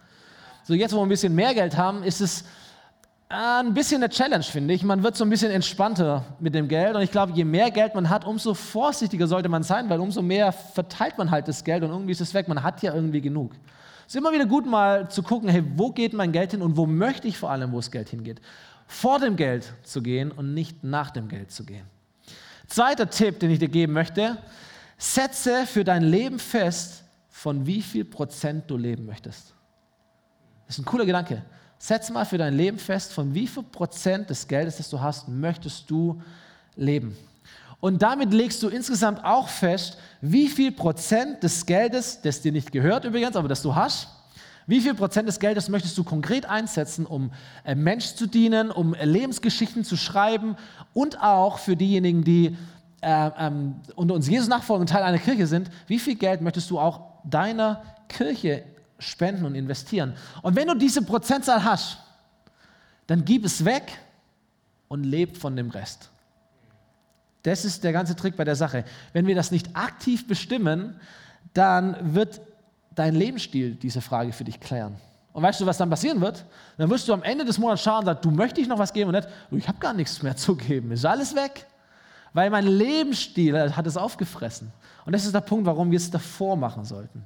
Speaker 1: So jetzt, wo wir ein bisschen mehr Geld haben, ist es äh, ein bisschen eine Challenge, finde ich. Man wird so ein bisschen entspannter mit dem Geld. Und ich glaube, je mehr Geld man hat, umso vorsichtiger sollte man sein, weil umso mehr verteilt man halt das Geld und irgendwie ist es weg. Man hat ja irgendwie genug. Es ist immer wieder gut, mal zu gucken, hey, wo geht mein Geld hin und wo möchte ich vor allem, wo das Geld hingeht. Vor dem Geld zu gehen und nicht nach dem Geld zu gehen. Zweiter Tipp, den ich dir geben möchte, setze für dein Leben fest, von wie viel Prozent du leben möchtest. Das ist ein cooler Gedanke. Setz mal für dein Leben fest, von wie viel Prozent des Geldes, das du hast, möchtest du leben. Und damit legst du insgesamt auch fest, wie viel Prozent des Geldes, das dir nicht gehört übrigens, aber das du hast, wie viel Prozent des Geldes möchtest du konkret einsetzen, um äh, Mensch zu dienen, um äh, Lebensgeschichten zu schreiben und auch für diejenigen, die äh, ähm, unter uns Jesus nachfolgen und Teil einer Kirche sind, wie viel Geld möchtest du auch deiner Kirche spenden und investieren. Und wenn du diese Prozentzahl hast, dann gib es weg und leb von dem Rest. Das ist der ganze Trick bei der Sache. Wenn wir das nicht aktiv bestimmen, dann wird dein Lebensstil diese Frage für dich klären. Und weißt du, was dann passieren wird? Dann wirst du am Ende des Monats schauen und sagen, du möchtest noch was geben und nicht, ich habe gar nichts mehr zu geben. Ist alles weg. Weil mein Lebensstil hat es aufgefressen. Und das ist der Punkt, warum wir es davor machen sollten.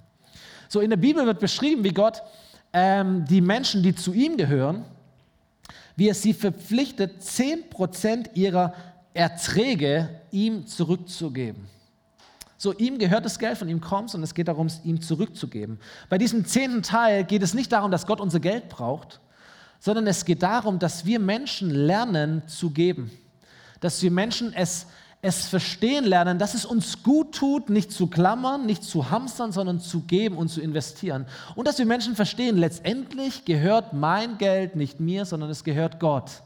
Speaker 1: So in der Bibel wird beschrieben, wie Gott ähm, die Menschen, die zu ihm gehören, wie er sie verpflichtet, 10% ihrer Erträge ihm zurückzugeben. So, ihm gehört das Geld, von ihm kommt und es geht darum, es ihm zurückzugeben. Bei diesem zehnten Teil geht es nicht darum, dass Gott unser Geld braucht, sondern es geht darum, dass wir Menschen lernen zu geben. Dass wir Menschen es es verstehen lernen, dass es uns gut tut, nicht zu klammern, nicht zu hamstern, sondern zu geben und zu investieren. Und dass wir Menschen verstehen, letztendlich gehört mein Geld nicht mir, sondern es gehört Gott.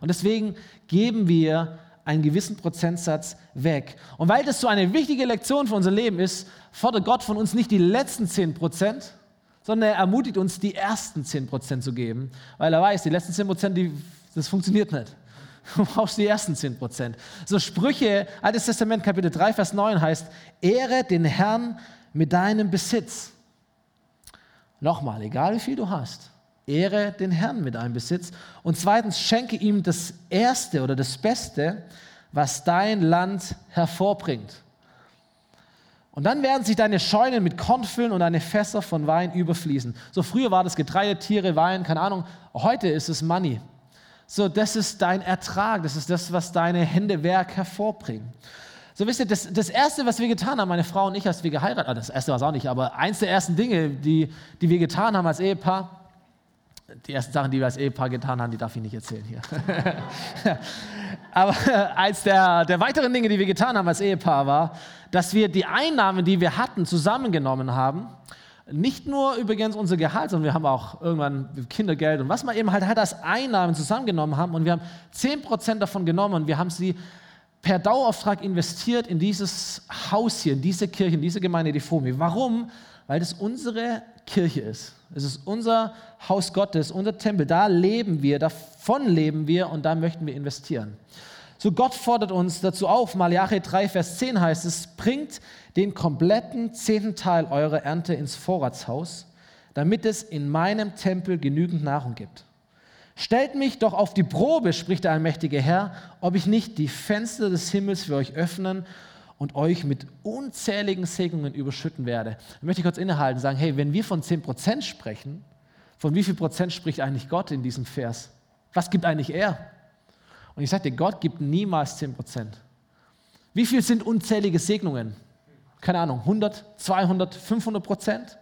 Speaker 1: Und deswegen geben wir einen gewissen Prozentsatz weg. Und weil das so eine wichtige Lektion für unser Leben ist, fordert Gott von uns nicht die letzten 10 Prozent, sondern er ermutigt uns, die ersten 10 Prozent zu geben, weil er weiß, die letzten 10 Prozent, das funktioniert nicht. Du brauchst die ersten 10 Prozent. So Sprüche, Altes Testament, Kapitel 3, Vers 9 heißt, ehre den Herrn mit deinem Besitz. Nochmal, egal wie viel du hast, ehre den Herrn mit deinem Besitz. Und zweitens, schenke ihm das Erste oder das Beste, was dein Land hervorbringt. Und dann werden sich deine Scheunen mit Korn füllen und deine Fässer von Wein überfließen. So früher war das Getreide, Tiere, Wein, keine Ahnung. Heute ist es Money. So, das ist dein Ertrag, das ist das, was deine Hände Werk hervorbringen. So wisst ihr, das, das Erste, was wir getan haben, meine Frau und ich, als wir geheiratet haben, das Erste war es auch nicht, aber eins der ersten Dinge, die, die wir getan haben als Ehepaar, die ersten Sachen, die wir als Ehepaar getan haben, die darf ich nicht erzählen hier. Aber eins der, der weiteren Dinge, die wir getan haben als Ehepaar, war, dass wir die Einnahmen, die wir hatten, zusammengenommen haben. Nicht nur übrigens unser Gehalt, sondern wir haben auch irgendwann Kindergeld und was man eben halt hat als Einnahmen zusammengenommen haben. Und wir haben 10% davon genommen und wir haben sie per Dauerauftrag investiert in dieses Haus hier, in diese Kirche, in diese Gemeinde, die FOMI. Warum? Weil das unsere Kirche ist. Es ist unser Haus Gottes, unser Tempel. Da leben wir, davon leben wir und da möchten wir investieren. So Gott fordert uns dazu auf, Malachi 3, Vers 10 heißt es, bringt den kompletten zehnten Teil eurer Ernte ins Vorratshaus, damit es in meinem Tempel genügend Nahrung gibt. Stellt mich doch auf die Probe, spricht der allmächtige Herr, ob ich nicht die Fenster des Himmels für euch öffnen und euch mit unzähligen Segnungen überschütten werde. Da möchte ich kurz innehalten und sagen, hey, wenn wir von 10% sprechen, von wie viel Prozent spricht eigentlich Gott in diesem Vers? Was gibt eigentlich er? Und ich dir, Gott gibt niemals 10%. Wie viel sind unzählige Segnungen? Keine Ahnung, 100, 200, 500 Prozent?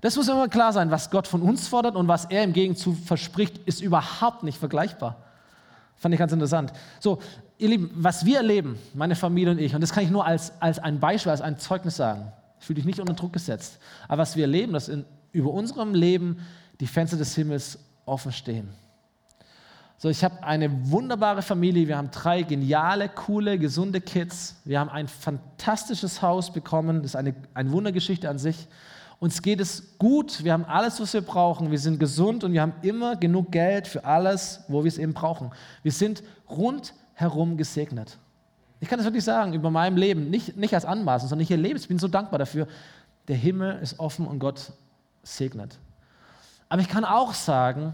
Speaker 1: Das muss immer klar sein, was Gott von uns fordert und was er im Gegenzug verspricht, ist überhaupt nicht vergleichbar. Fand ich ganz interessant. So, ihr Lieben, was wir erleben, meine Familie und ich, und das kann ich nur als, als ein Beispiel, als ein Zeugnis sagen. Ich fühle dich nicht unter Druck gesetzt. Aber was wir erleben, dass in, über unserem Leben die Fenster des Himmels offen stehen. So, ich habe eine wunderbare Familie. Wir haben drei geniale, coole, gesunde Kids. Wir haben ein fantastisches Haus bekommen. Das ist eine, eine Wundergeschichte an sich. Uns geht es gut, wir haben alles, was wir brauchen, wir sind gesund und wir haben immer genug Geld für alles, wo wir es eben brauchen. Wir sind rundherum gesegnet. Ich kann das wirklich sagen über mein Leben, nicht, nicht als Anmaßen, sondern ich erlebe es, bin so dankbar dafür. Der Himmel ist offen und Gott segnet. Aber ich kann auch sagen,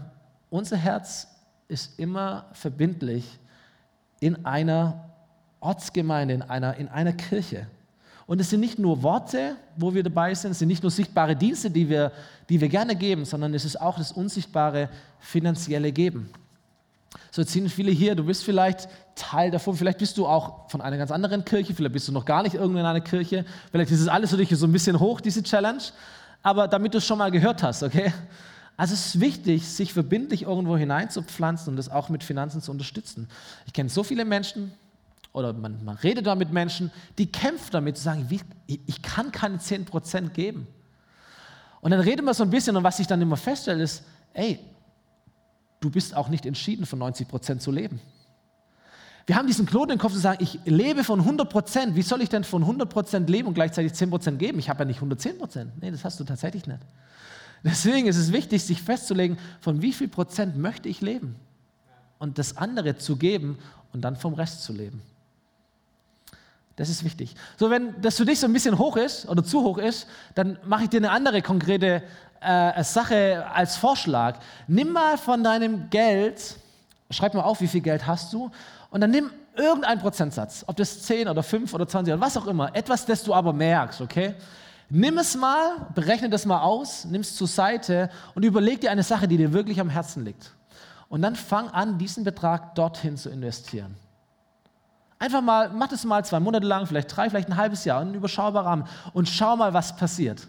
Speaker 1: unser Herz ist immer verbindlich in einer Ortsgemeinde, in einer, in einer Kirche. Und es sind nicht nur Worte, wo wir dabei sind, es sind nicht nur sichtbare Dienste, die wir, die wir gerne geben, sondern es ist auch das unsichtbare finanzielle Geben. So jetzt sind viele hier, du bist vielleicht Teil davon, vielleicht bist du auch von einer ganz anderen Kirche, vielleicht bist du noch gar nicht irgendwo in einer Kirche, vielleicht ist es alles für dich so ein bisschen hoch, diese Challenge, aber damit du es schon mal gehört hast, okay? Also es ist wichtig, sich verbindlich irgendwo hineinzupflanzen und das auch mit Finanzen zu unterstützen. Ich kenne so viele Menschen, oder man, man redet da mit Menschen, die kämpfen damit, zu sagen, wie, ich kann keine 10% geben. Und dann reden wir so ein bisschen und was ich dann immer feststelle ist, ey, du bist auch nicht entschieden, von 90% zu leben. Wir haben diesen Knoten im Kopf zu sagen, ich lebe von 100%. Wie soll ich denn von 100% leben und gleichzeitig 10% geben? Ich habe ja nicht 110%. Nee, das hast du tatsächlich nicht. Deswegen ist es wichtig, sich festzulegen, von wie viel Prozent möchte ich leben und das andere zu geben und dann vom Rest zu leben. Das ist wichtig. So, wenn das für dich so ein bisschen hoch ist oder zu hoch ist, dann mache ich dir eine andere konkrete äh, Sache als Vorschlag. Nimm mal von deinem Geld, schreib mal auf, wie viel Geld hast du, und dann nimm irgendeinen Prozentsatz, ob das 10 oder 5 oder 20 oder was auch immer, etwas, das du aber merkst, okay? Nimm es mal, berechne das mal aus, nimm es zur Seite und überleg dir eine Sache, die dir wirklich am Herzen liegt. Und dann fang an, diesen Betrag dorthin zu investieren. Einfach mal, mach das mal zwei Monate lang, vielleicht drei, vielleicht ein halbes Jahr, einen überschaubaren Rahmen und schau mal, was passiert.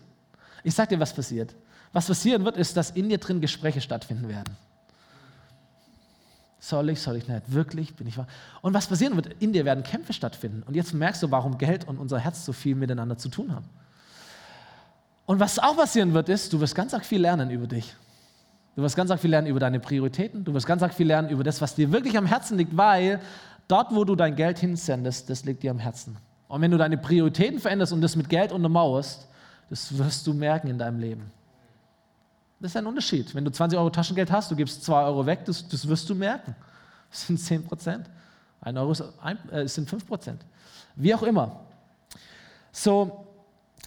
Speaker 1: Ich sag dir, was passiert. Was passieren wird, ist, dass in dir drin Gespräche stattfinden werden. Soll ich, soll ich nicht? Wirklich? Bin ich wahr? Und was passieren wird, in dir werden Kämpfe stattfinden. Und jetzt merkst du, warum Geld und unser Herz so viel miteinander zu tun haben. Und was auch passieren wird, ist, du wirst ganz arg viel lernen über dich. Du wirst ganz arg viel lernen über deine Prioritäten. Du wirst ganz arg viel lernen über das, was dir wirklich am Herzen liegt, weil Dort, wo du dein Geld hinsendest, das liegt dir am Herzen. Und wenn du deine Prioritäten veränderst und das mit Geld untermauerst, das wirst du merken in deinem Leben. Das ist ein Unterschied. Wenn du 20 Euro Taschengeld hast, du gibst 2 Euro weg, das, das wirst du merken. Das sind 10 Prozent. 1 Euro ist ein, äh, sind 5 Prozent. Wie auch immer. So,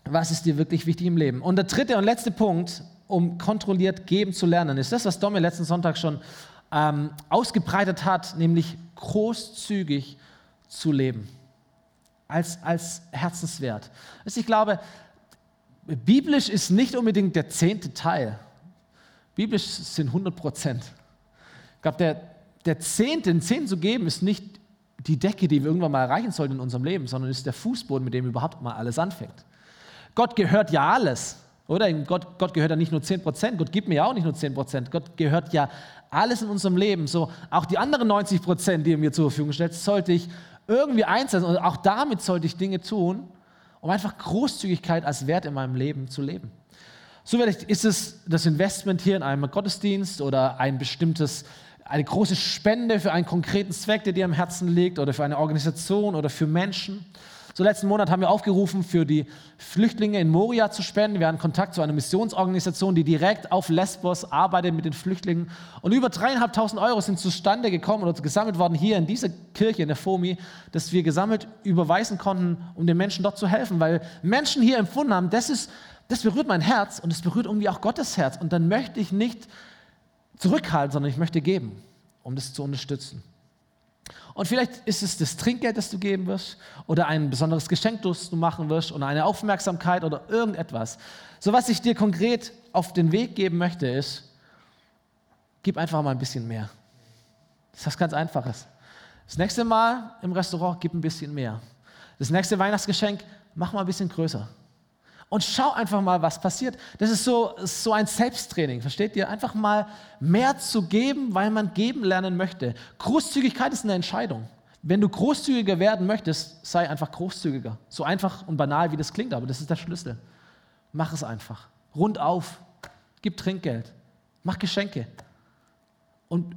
Speaker 1: was ist dir wirklich wichtig im Leben? Und der dritte und letzte Punkt, um kontrolliert geben zu lernen, ist das, was Domi letzten Sonntag schon ähm, ausgebreitet hat, nämlich großzügig zu leben. Als, als Herzenswert. Also ich glaube, biblisch ist nicht unbedingt der zehnte Teil. Biblisch sind 100 Prozent. Ich glaube, der, der Zehnte, den Zehnten zu geben, ist nicht die Decke, die wir irgendwann mal erreichen sollten in unserem Leben, sondern ist der Fußboden, mit dem überhaupt mal alles anfängt. Gott gehört ja alles. Oder Gott, Gott gehört ja nicht nur 10%, Gott gibt mir ja auch nicht nur 10%, Gott gehört ja alles in unserem Leben. So auch die anderen 90%, die er mir zur Verfügung stellt, sollte ich irgendwie einsetzen und auch damit sollte ich Dinge tun, um einfach Großzügigkeit als Wert in meinem Leben zu leben. So vielleicht ist es das Investment hier in einem Gottesdienst oder ein bestimmtes, eine große Spende für einen konkreten Zweck, der dir am Herzen liegt oder für eine Organisation oder für Menschen. So letzten Monat haben wir aufgerufen, für die Flüchtlinge in Moria zu spenden. Wir hatten Kontakt zu einer Missionsorganisation, die direkt auf Lesbos arbeitet mit den Flüchtlingen. Und über dreieinhalbtausend Euro sind zustande gekommen oder gesammelt worden hier in dieser Kirche in der FOMI, dass wir gesammelt überweisen konnten, um den Menschen dort zu helfen, weil Menschen hier empfunden haben, das ist, das berührt mein Herz und es berührt irgendwie auch Gottes Herz. Und dann möchte ich nicht zurückhalten, sondern ich möchte geben, um das zu unterstützen. Und vielleicht ist es das Trinkgeld, das du geben wirst, oder ein besonderes Geschenk, das du machen wirst, oder eine Aufmerksamkeit oder irgendetwas. So, was ich dir konkret auf den Weg geben möchte, ist, gib einfach mal ein bisschen mehr. Das ist was ganz Einfaches. Das nächste Mal im Restaurant, gib ein bisschen mehr. Das nächste Weihnachtsgeschenk, mach mal ein bisschen größer und schau einfach mal, was passiert. Das ist so, so ein Selbsttraining, versteht ihr? Einfach mal mehr zu geben, weil man geben lernen möchte. Großzügigkeit ist eine Entscheidung. Wenn du großzügiger werden möchtest, sei einfach großzügiger. So einfach und banal, wie das klingt, aber das ist der Schlüssel. Mach es einfach. Rund auf. Gib Trinkgeld. Mach Geschenke. Und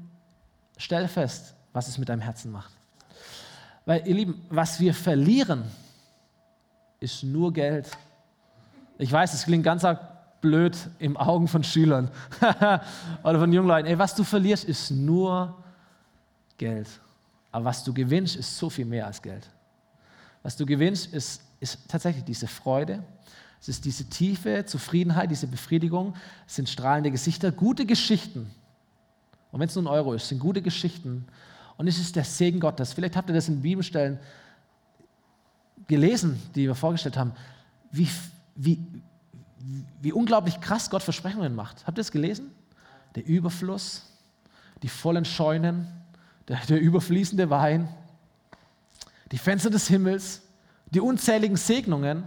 Speaker 1: stell fest, was es mit deinem Herzen macht. Weil, ihr Lieben, was wir verlieren, ist nur Geld ich weiß, es klingt ganz blöd im Augen von Schülern oder von jungen Leuten. Ey, was du verlierst, ist nur Geld. Aber was du gewinnst, ist so viel mehr als Geld. Was du gewinnst, ist, ist tatsächlich diese Freude, es ist diese tiefe Zufriedenheit, diese Befriedigung, es sind strahlende Gesichter, gute Geschichten. Und wenn es nur ein Euro ist, sind gute Geschichten. Und es ist der Segen Gottes. Vielleicht habt ihr das in Bibelstellen gelesen, die wir vorgestellt haben. Wie, wie, wie unglaublich krass Gott Versprechungen macht. Habt ihr es gelesen? Der Überfluss, die vollen Scheunen, der, der überfließende Wein, die Fenster des Himmels, die unzähligen Segnungen.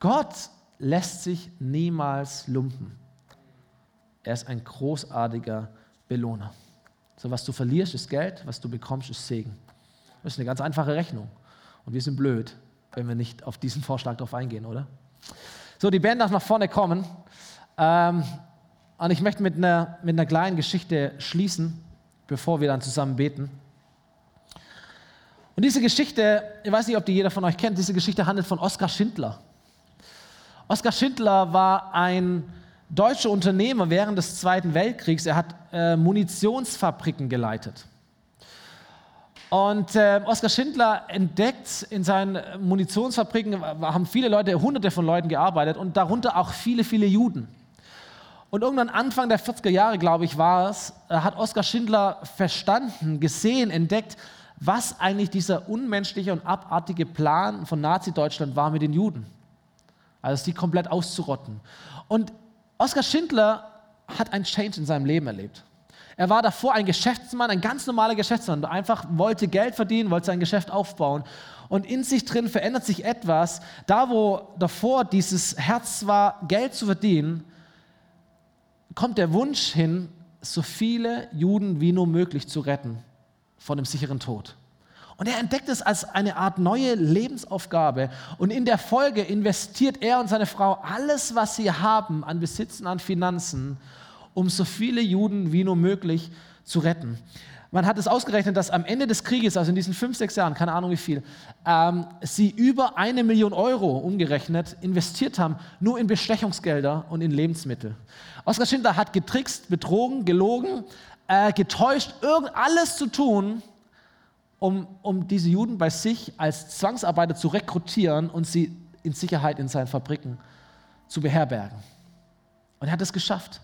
Speaker 1: Gott lässt sich niemals lumpen. Er ist ein großartiger Belohner. So, was du verlierst, ist Geld, was du bekommst, ist Segen. Das ist eine ganz einfache Rechnung. Und wir sind blöd, wenn wir nicht auf diesen Vorschlag drauf eingehen, oder? So, die Band darf nach vorne kommen. Ähm, und ich möchte mit einer, mit einer kleinen Geschichte schließen, bevor wir dann zusammen beten. Und diese Geschichte, ich weiß nicht, ob die jeder von euch kennt, diese Geschichte handelt von Oskar Schindler. Oskar Schindler war ein deutscher Unternehmer während des Zweiten Weltkriegs. Er hat äh, Munitionsfabriken geleitet. Und äh, Oskar Schindler entdeckt in seinen Munitionsfabriken, haben viele Leute, hunderte von Leuten gearbeitet und darunter auch viele, viele Juden. Und irgendwann Anfang der 40er Jahre, glaube ich, war es, äh, hat Oskar Schindler verstanden, gesehen, entdeckt, was eigentlich dieser unmenschliche und abartige Plan von Nazi-Deutschland war mit den Juden. Also sie komplett auszurotten. Und Oskar Schindler hat einen Change in seinem Leben erlebt. Er war davor ein Geschäftsmann, ein ganz normaler Geschäftsmann, einfach wollte Geld verdienen, wollte sein Geschäft aufbauen. Und in sich drin verändert sich etwas. Da, wo davor dieses Herz war, Geld zu verdienen, kommt der Wunsch hin, so viele Juden wie nur möglich zu retten von dem sicheren Tod. Und er entdeckt es als eine Art neue Lebensaufgabe. Und in der Folge investiert er und seine Frau alles, was sie haben an Besitzen, an Finanzen, um so viele Juden wie nur möglich zu retten. Man hat es ausgerechnet, dass am Ende des Krieges, also in diesen fünf, sechs Jahren, keine Ahnung wie viel, ähm, sie über eine Million Euro umgerechnet investiert haben, nur in Bestechungsgelder und in Lebensmittel. Oskar Schindler hat getrickst, betrogen, gelogen, äh, getäuscht, irgend alles zu tun, um, um diese Juden bei sich als Zwangsarbeiter zu rekrutieren und sie in Sicherheit in seinen Fabriken zu beherbergen. Und er hat es geschafft.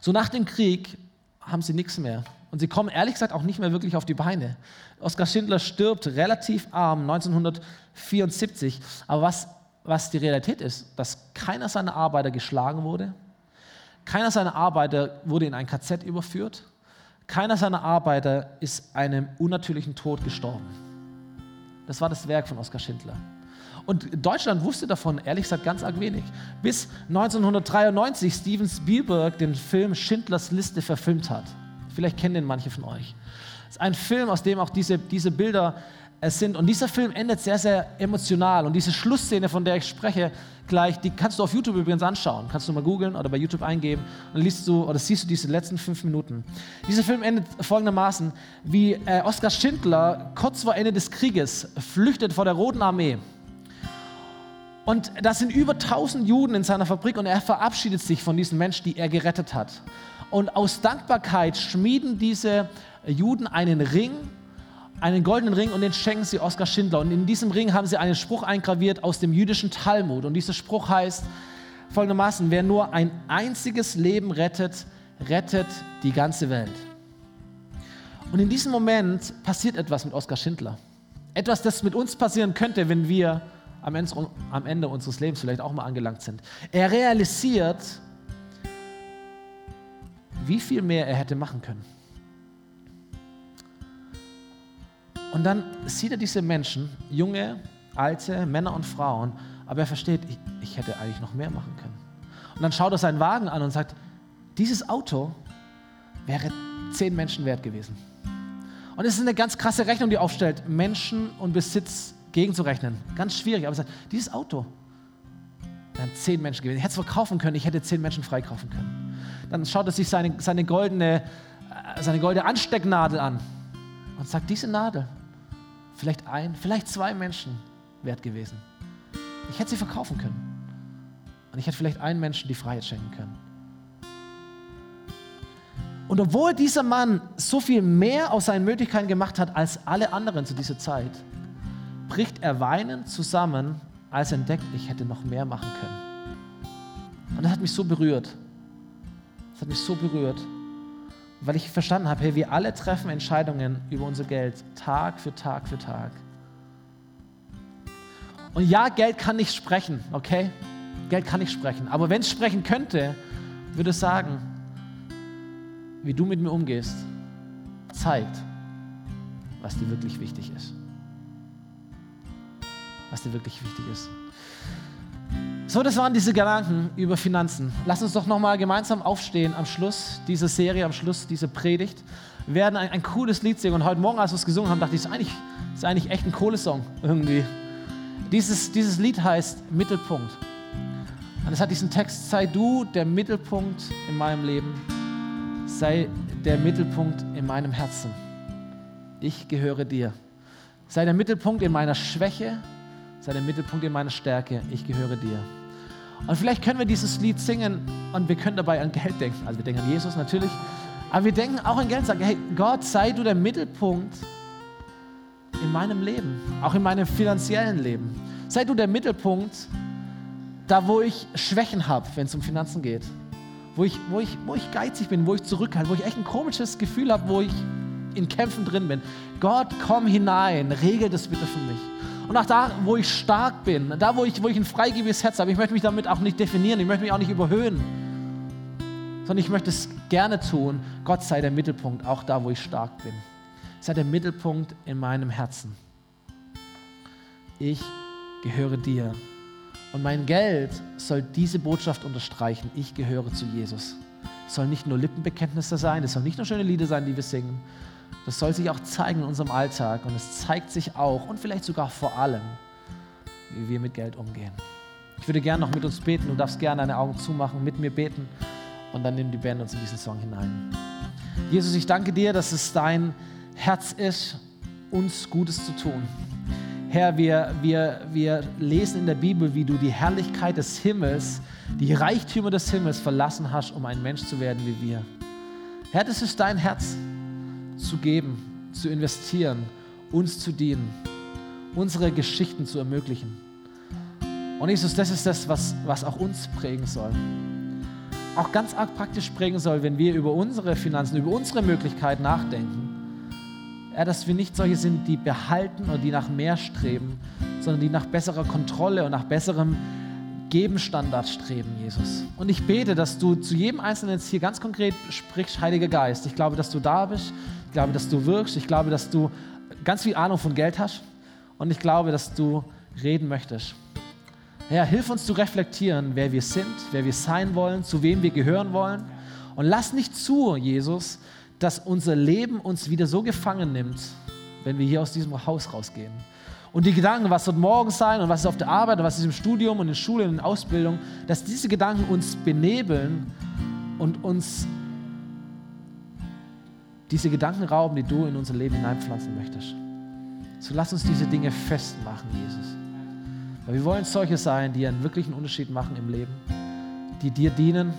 Speaker 1: So nach dem Krieg haben sie nichts mehr. Und sie kommen ehrlich gesagt auch nicht mehr wirklich auf die Beine. Oskar Schindler stirbt relativ arm 1974. Aber was, was die Realität ist, dass keiner seiner Arbeiter geschlagen wurde, keiner seiner Arbeiter wurde in ein KZ überführt, keiner seiner Arbeiter ist einem unnatürlichen Tod gestorben. Das war das Werk von Oskar Schindler. Und Deutschland wusste davon ehrlich gesagt ganz arg wenig. Bis 1993 Steven Spielberg den Film Schindlers Liste verfilmt hat. Vielleicht kennen den manche von euch. Es ist ein Film, aus dem auch diese, diese Bilder es sind. Und dieser Film endet sehr, sehr emotional. Und diese Schlussszene, von der ich spreche, gleich, die kannst du auf YouTube übrigens anschauen. Kannst du mal googeln oder bei YouTube eingeben und liest du oder siehst du diese letzten fünf Minuten. Dieser Film endet folgendermaßen, wie äh, Oskar Schindler kurz vor Ende des Krieges flüchtet vor der Roten Armee. Und das sind über 1000 Juden in seiner Fabrik und er verabschiedet sich von diesen Menschen, die er gerettet hat. Und aus Dankbarkeit schmieden diese Juden einen Ring einen goldenen Ring und den schenken sie Oskar Schindler. Und in diesem Ring haben sie einen Spruch eingraviert aus dem jüdischen Talmud. Und dieser Spruch heißt folgendermaßen, wer nur ein einziges Leben rettet, rettet die ganze Welt. Und in diesem Moment passiert etwas mit Oskar Schindler. Etwas, das mit uns passieren könnte, wenn wir am Ende, am Ende unseres Lebens vielleicht auch mal angelangt sind. Er realisiert, wie viel mehr er hätte machen können. Und dann sieht er diese Menschen, junge, alte, Männer und Frauen, aber er versteht, ich, ich hätte eigentlich noch mehr machen können. Und dann schaut er seinen Wagen an und sagt, dieses Auto wäre zehn Menschen wert gewesen. Und es ist eine ganz krasse Rechnung, die aufstellt, Menschen und Besitz gegenzurechnen. Ganz schwierig, aber er sagt, dieses Auto wären zehn Menschen gewesen. Ich hätte es verkaufen können, ich hätte zehn Menschen freikaufen können. Dann schaut er sich seine, seine, goldene, äh, seine goldene Anstecknadel an und sagt, diese Nadel vielleicht ein, vielleicht zwei Menschen wert gewesen. Ich hätte sie verkaufen können. Und ich hätte vielleicht einen Menschen die Freiheit schenken können. Und obwohl dieser Mann so viel mehr aus seinen Möglichkeiten gemacht hat als alle anderen zu dieser Zeit, bricht er weinend zusammen, als er entdeckt, ich hätte noch mehr machen können. Und das hat mich so berührt. Das hat mich so berührt weil ich verstanden habe, hey, wir alle treffen Entscheidungen über unser Geld Tag für Tag für Tag. Und ja, Geld kann nicht sprechen, okay? Geld kann nicht sprechen. Aber wenn es sprechen könnte, würde es sagen, wie du mit mir umgehst, zeigt, was dir wirklich wichtig ist. Was dir wirklich wichtig ist. So, das waren diese Gedanken über Finanzen. Lass uns doch nochmal gemeinsam aufstehen am Schluss dieser Serie, am Schluss dieser Predigt. Wir werden ein, ein cooles Lied singen und heute Morgen, als wir es gesungen haben, dachte ich, das ist eigentlich, ist eigentlich echt ein cooles Song irgendwie. Dieses, dieses Lied heißt Mittelpunkt. Und es hat diesen Text, sei du der Mittelpunkt in meinem Leben, sei der Mittelpunkt in meinem Herzen. Ich gehöre dir. Sei der Mittelpunkt in meiner Schwäche, sei der Mittelpunkt in meiner Stärke. Ich gehöre dir. Und vielleicht können wir dieses Lied singen und wir können dabei an Geld denken. Also wir denken an Jesus natürlich, aber wir denken auch an Geld sagen, hey Gott, sei du der Mittelpunkt in meinem Leben, auch in meinem finanziellen Leben. Sei du der Mittelpunkt, da wo ich Schwächen habe, wenn es um Finanzen geht. Wo ich, wo, ich, wo ich geizig bin, wo ich zurückhalte, wo ich echt ein komisches Gefühl habe, wo ich in Kämpfen drin bin. Gott, komm hinein, regel das bitte für mich. Und auch da, wo ich stark bin, da, wo ich, wo ich ein freigebiges Herz habe, ich möchte mich damit auch nicht definieren, ich möchte mich auch nicht überhöhen, sondern ich möchte es gerne tun. Gott sei der Mittelpunkt, auch da, wo ich stark bin. Sei der Mittelpunkt in meinem Herzen. Ich gehöre dir. Und mein Geld soll diese Botschaft unterstreichen. Ich gehöre zu Jesus. Es soll nicht nur Lippenbekenntnisse sein, es soll nicht nur schöne Lieder sein, die wir singen, das soll sich auch zeigen in unserem Alltag und es zeigt sich auch und vielleicht sogar vor allem, wie wir mit Geld umgehen. Ich würde gerne noch mit uns beten. Du darfst gerne deine Augen zumachen, mit mir beten und dann nimm die Band uns in diesen Song hinein. Jesus, ich danke dir, dass es dein Herz ist, uns Gutes zu tun. Herr, wir, wir, wir lesen in der Bibel, wie du die Herrlichkeit des Himmels, die Reichtümer des Himmels verlassen hast, um ein Mensch zu werden wie wir. Herr, das ist dein Herz zu geben, zu investieren, uns zu dienen, unsere Geschichten zu ermöglichen. Und Jesus, das ist das, was, was auch uns prägen soll. Auch ganz arg praktisch prägen soll, wenn wir über unsere Finanzen, über unsere Möglichkeiten nachdenken. Ja, dass wir nicht solche sind, die behalten oder die nach mehr streben, sondern die nach besserer Kontrolle und nach besserem Gebenstandard streben, Jesus. Und ich bete, dass du zu jedem Einzelnen jetzt hier ganz konkret sprichst, Heiliger Geist. Ich glaube, dass du da bist. Glaube, dass du wirkst. Ich glaube, dass du ganz viel Ahnung von Geld hast. Und ich glaube, dass du reden möchtest. Herr, hilf uns zu reflektieren, wer wir sind, wer wir sein wollen, zu wem wir gehören wollen. Und lass nicht zu, Jesus, dass unser Leben uns wieder so gefangen nimmt, wenn wir hier aus diesem Haus rausgehen. Und die Gedanken, was wird morgen sein und was ist auf der Arbeit und was ist im Studium und in Schule und in Ausbildung, dass diese Gedanken uns benebeln und uns diese Gedanken rauben, die du in unser Leben hineinpflanzen möchtest. So lass uns diese Dinge festmachen, Jesus. Weil wir wollen solche sein, die einen wirklichen Unterschied machen im Leben, die dir dienen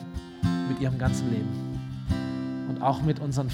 Speaker 1: mit ihrem ganzen Leben und auch mit unseren